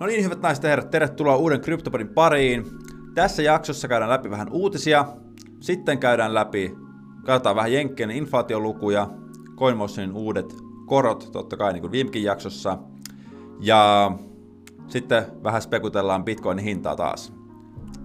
No niin, hyvät naiset ja herrat, tervetuloa uuden CryptoPodin pariin. Tässä jaksossa käydään läpi vähän uutisia, sitten käydään läpi, katsotaan vähän Jenkkien inflaatiolukuja, CoinMotionin uudet korot, totta kai niin kuin viimekin jaksossa, ja sitten vähän spekutellaan Bitcoinin hintaa taas.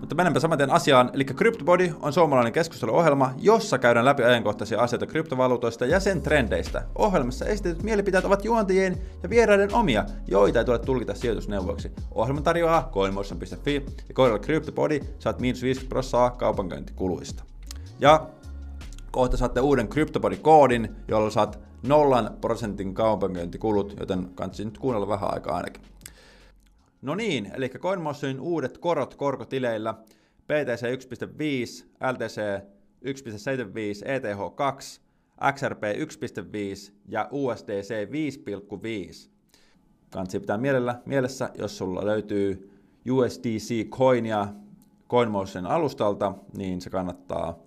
Mutta mennäänpä saman asiaan, eli CryptoBody on suomalainen keskusteluohjelma, jossa käydään läpi ajankohtaisia asioita kryptovaluutoista ja sen trendeistä. Ohjelmassa esitetyt mielipiteet ovat juontien ja vieraiden omia, joita ei tule tulkita sijoitusneuvoiksi. Ohjelma tarjoaa coinmotion.fi ja koodilla CryptoBody saat miinus 50 prosenttia kaupankäyntikuluista. Ja kohta saatte uuden CryptoBody-koodin, jolla saat nollan prosentin kaupankäyntikulut, joten kannattaa nyt kuunnella vähän aikaa ainakin. No niin, eli CoinMotionin uudet korot korkotileillä, BTC 1.5, LTC 1.75, ETH 2, XRP 1.5 ja USDC 5.5. Kansi pitää mielellä, mielessä, jos sulla löytyy USDC-coinia CoinMotion alustalta, niin se kannattaa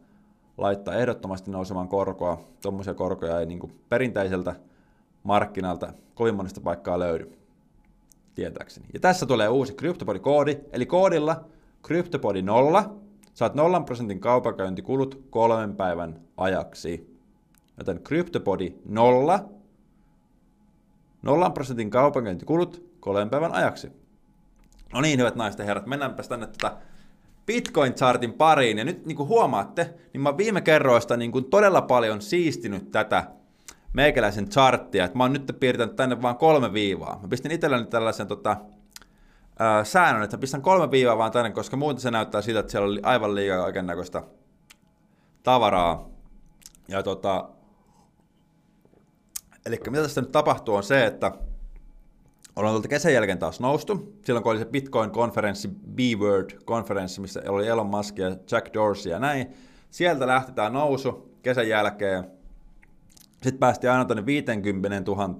laittaa ehdottomasti nousemaan korkoa. Tuommoisia korkoja ei niin perinteiseltä markkinalta kovin monesta paikkaa löydy tietääkseni. Ja tässä tulee uusi CryptoPodi-koodi, eli koodilla CryptoPodi 0 saat 0 prosentin kaupankäyntikulut kolmen päivän ajaksi. Joten CryptoPodi 0, 0 prosentin kaupankäyntikulut kolmen päivän ajaksi. No niin, hyvät naiset ja herrat, mennäänpä tänne tätä Bitcoin-chartin pariin. Ja nyt niin kuin huomaatte, niin mä viime kerroista niin kuin todella paljon siistinyt tätä meikäläisen charttia, että mä oon nyt piirtänyt tänne vaan kolme viivaa. Mä pistin itselläni tällaisen tota, ää, säännön, että pistän kolme viivaa vaan tänne, koska muuten se näyttää siltä, että siellä oli aivan liikaa kaiken näköistä tavaraa. Ja tota, eli mitä tässä nyt tapahtuu on se, että ollaan tuolta kesän jälkeen taas noustu. Silloin kun oli se Bitcoin-konferenssi, B-Word-konferenssi, missä oli Elon Musk ja Jack Dorsey ja näin. Sieltä lähti tämä nousu kesän jälkeen sitten päästiin aina tuonne 50 000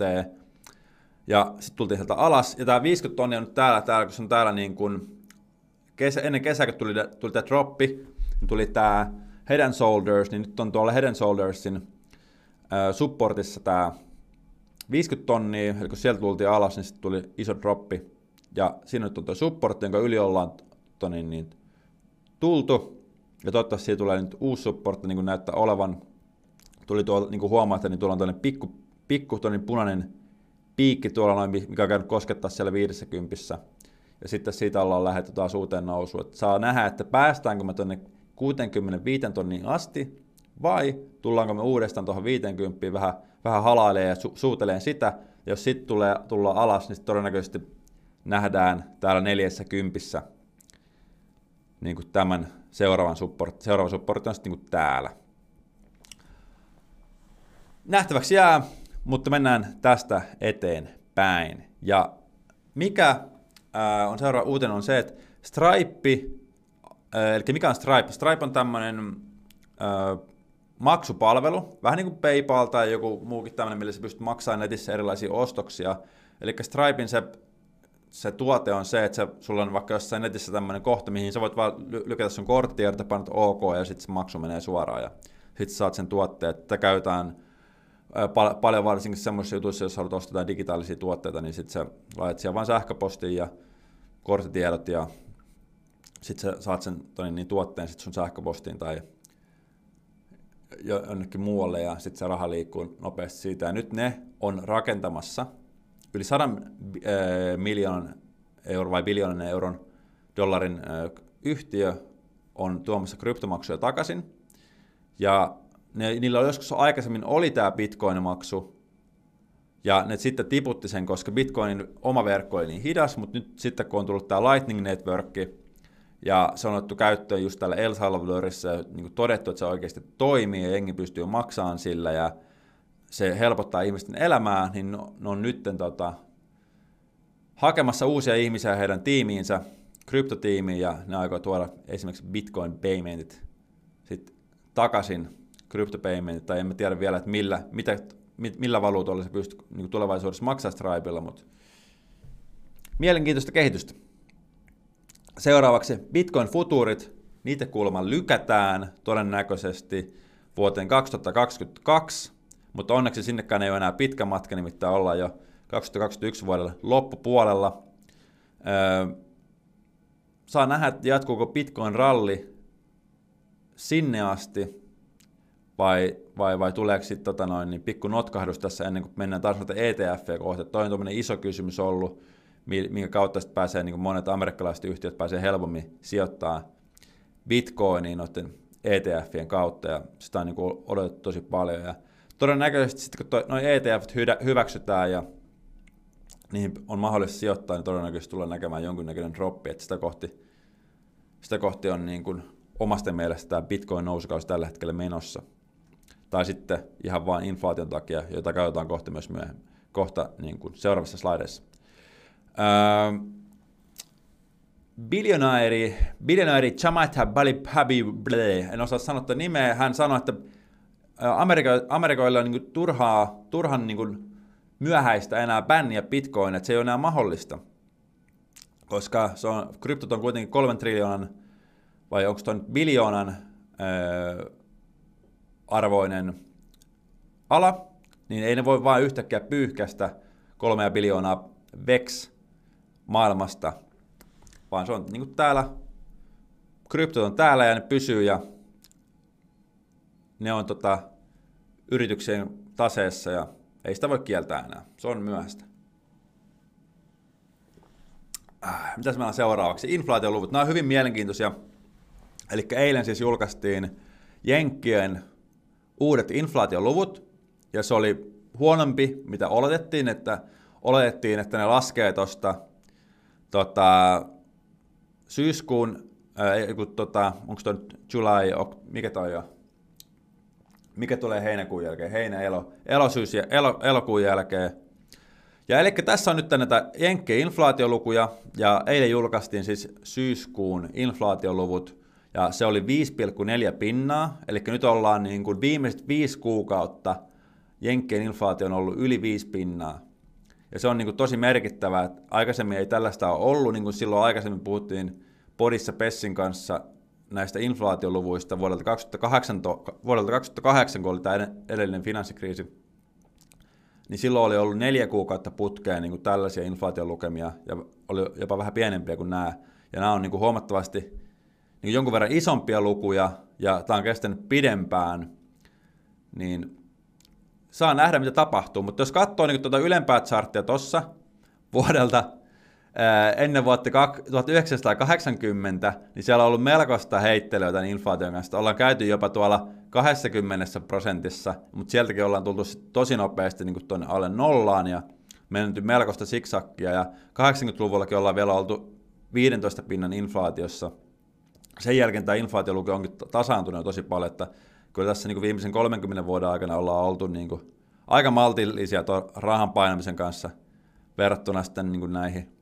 ja sitten tultiin sieltä alas. Ja tämä 50 tonnia on nyt täällä, täällä kun se on täällä niin kuin kesä, ennen kesää, kun tuli, tuli tämä droppi, niin tuli tämä Head and Shoulders, niin nyt on tuolla Head and Shouldersin äh, supportissa tämä 50 tonnia, eli kun sieltä tultiin alas, niin sitten tuli iso droppi. Ja siinä nyt on tuo support, jonka yli ollaan toni, niin tultu. Ja toivottavasti siitä tulee nyt uusi support, niin kuin näyttää olevan tuli tuolla, niin kuin huomaatte, niin tuolla on tuollainen pikku, pikku punainen piikki tuolla noin, mikä on käynyt koskettaa siellä 50. Ja sitten siitä ollaan lähdetty taas uuteen nousuun. Että saa nähdä, että päästäänkö me tuonne 65 tonniin asti, vai tullaanko me uudestaan tuohon 50 vähän, vähän halailee ja su- suuteleen sitä. Ja jos sitten tulee, tullaan alas, niin todennäköisesti nähdään täällä 40 niin kuin tämän seuraavan support, seuraava support on sitten niin täällä nähtäväksi jää, mutta mennään tästä eteenpäin. Ja mikä ää, on seuraava uutinen on se, että Stripe, ää, eli mikä on Stripe? Stripe on tämmöinen maksupalvelu, vähän niin kuin PayPal tai joku muukin tämmöinen, millä sä pystyt maksamaan netissä erilaisia ostoksia. Eli Stripein se, se tuote on se, että se, sulla on vaikka jossain netissä tämmöinen kohta, mihin sä voit vaan lykätä sun korttia, että painat OK ja sitten se maksu menee suoraan ja sitten saat sen tuotteen. Tätä käytetään pal- paljon varsinkin semmoisissa jutuissa, jos haluat ostaa digitaalisia tuotteita, niin sitten sä laitat siellä vain sähköpostiin ja korttitiedot ja sitten sä saat sen toni, niin tuotteen sit sun sähköpostiin tai jonnekin muualle ja sitten se raha liikkuu nopeasti siitä. Ja nyt ne on rakentamassa yli 100 äh, miljoonan euron vai biljoonan euron dollarin yhtiö on tuomassa kryptomaksuja takaisin. Ja ne, niillä joskus aikaisemmin oli tämä Bitcoin-maksu, ja ne sitten tiputti sen, koska Bitcoinin oma verkko oli niin hidas, mutta nyt sitten kun on tullut tämä Lightning Network, ja se on otettu käyttöön just täällä El Salvadorissa, niin todettu, että se oikeasti toimii, ja jengi pystyy maksamaan sillä, ja se helpottaa ihmisten elämää, niin ne on nyt tota, hakemassa uusia ihmisiä heidän tiimiinsä, kryptotiimiin, ja ne aikoo tuoda esimerkiksi Bitcoin paymentit sitten takaisin cryptopayment, tai emme tiedä vielä, että millä, mitä, millä valuutoilla se pystyy niin tulevaisuudessa maksaa Stripella, mutta mielenkiintoista kehitystä. Seuraavaksi Bitcoin futurit, niitä kuulemma lykätään todennäköisesti vuoteen 2022, mutta onneksi sinnekään ei ole enää pitkä matka, nimittäin ollaan jo 2021 vuodelle loppupuolella. Öö, saa nähdä, jatkuuko Bitcoin-ralli sinne asti, vai, vai, vai tuleeko sitten tota noin, niin pikku notkahdus tässä ennen kuin mennään taas noita ETF kohti. Toi on iso kysymys ollut, minkä kautta sitten pääsee, niin monet amerikkalaiset yhtiöt pääsee helpommin sijoittaa Bitcoiniin noiden ETFien kautta, ja sitä on niin odotettu tosi paljon. Ja todennäköisesti sitten, kun noin ETF hyväksytään ja niihin on mahdollista sijoittaa, niin todennäköisesti tulee näkemään jonkinnäköinen droppi, että sitä kohti, sitä kohti on niin kuin omasta mielestä tämä Bitcoin nousukausi tällä hetkellä menossa. Tai sitten ihan vain inflaation takia, jota käytetään kohta myös myöhemmin, kohta niin kuin seuraavassa slideissa. Öö, biljonääri, biljonääri Chamata Balipabi Ble, en osaa sanoa nimeä, hän sanoi, että Amerika, Amerikoilla on niin kuin turhaa, turhan niin kuin myöhäistä enää bänniä bitcoin, että se ei ole enää mahdollista. Koska se on, kryptot on kuitenkin kolmen triljoonan, vai onko tuon biljoonan ää, arvoinen ala, niin ei ne voi vain yhtäkkiä pyyhkästä kolmea biljoonaa vex maailmasta, vaan se on niin kuin täällä, kryptot on täällä ja ne pysyy ja ne on tota, yrityksen taseessa ja ei sitä voi kieltää enää. Se on myöhäistä. Äh, mitäs meillä on seuraavaksi? Inflaatioluvut. Nämä on hyvin mielenkiintoisia. Eli eilen siis julkaistiin Jenkkien uudet inflaatioluvut, ja se oli huonompi, mitä oletettiin, että oletettiin, että ne laskee tuosta tota, syyskuun, äh, tota, onko tuo July, mikä toi on? mikä tulee heinäkuun jälkeen, heinä, elo, elosyys ja elo, elokuun jälkeen. Ja eli tässä on nyt näitä Jenkkien inflaatiolukuja, ja eilen julkaistiin siis syyskuun inflaatioluvut, ja se oli 5,4 pinnaa, eli nyt ollaan niin kuin viimeiset viisi kuukautta Jenkkien inflaatio on ollut yli 5 pinnaa. Ja se on niin kuin tosi merkittävää, että aikaisemmin ei tällaista ole ollut, niin kuin silloin aikaisemmin puhuttiin Podissa Pessin kanssa näistä inflaatioluvuista vuodelta 2008, vuodelta 2008 kun oli tämä edellinen finanssikriisi, niin silloin oli ollut neljä kuukautta putkeen niin kuin tällaisia inflaatiolukemia, ja oli jopa vähän pienempiä kuin nämä. Ja nämä on niin kuin huomattavasti niin jonkun verran isompia lukuja, ja tämä on kestänyt pidempään, niin saa nähdä, mitä tapahtuu. Mutta jos katsoo niin tuota ylempää charttia tuossa vuodelta ennen vuotta 1980, niin siellä on ollut melkoista heittelyä tämän inflaation kanssa. Ollaan käyty jopa tuolla 20 prosentissa, mutta sieltäkin ollaan tultu tosi nopeasti niin tuonne alle nollaan ja menty melkoista siksakkia. Ja 80-luvullakin ollaan vielä oltu 15 pinnan inflaatiossa. Sen jälkeen tämä inflaatioluku onkin tasaantunut tosi paljon, että kyllä tässä niin viimeisen 30 vuoden aikana ollaan oltu niin kuin aika maltillisia rahan painamisen kanssa verrattuna sitten niin kuin näihin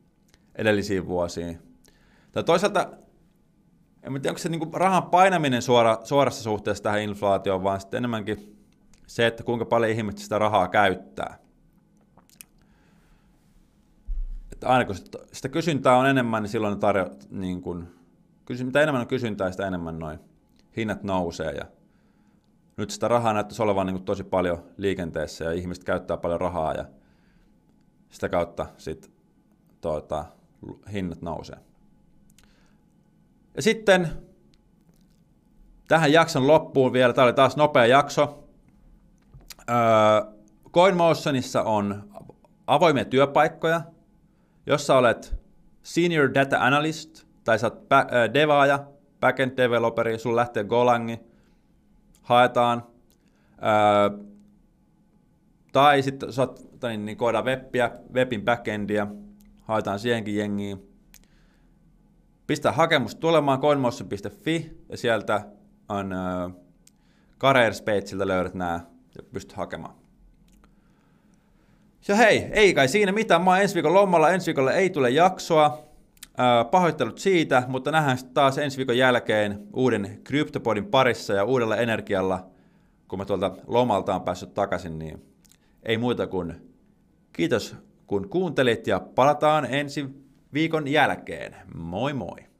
edellisiin vuosiin. Tai toisaalta, en tiedä, onko se niin rahan painaminen suora, suorassa suhteessa tähän inflaatioon, vaan sitten enemmänkin se, että kuinka paljon ihmiset sitä rahaa käyttää. Että aina kun sitä kysyntää on enemmän, niin silloin tarjo, niin kuin, mitä enemmän on kysyntää, sitä enemmän noin hinnat nousee. Ja nyt sitä rahaa näyttäisi olevan niin kuin tosi paljon liikenteessä ja ihmiset käyttää paljon rahaa ja sitä kautta sitten tuota, hinnat nousee. Ja sitten tähän jakson loppuun vielä, tämä oli taas nopea jakso. CoinMotionissa on avoimia työpaikkoja, jos sä olet senior data analyst tai sä oot devaaja, backend developeri, sulla lähtee Golangi, haetaan. tai sitten sä oot, niin, niin koodaan webbiä, webin backendia, haetaan siihenkin jengiin. Pistää hakemus tulemaan coinmotion.fi ja sieltä on äh, careers löydät nämä ja pystyt hakemaan. Ja hei, ei kai siinä mitään. Mä oon ensi viikon lomalla, ensi viikolla ei tule jaksoa. Pahoittelut siitä, mutta nähdään taas ensi viikon jälkeen uuden CryptoPodin parissa ja uudella energialla, kun mä tuolta lomalta on päässyt takaisin, niin ei muuta kuin kiitos kun kuuntelit ja palataan ensi viikon jälkeen. Moi moi!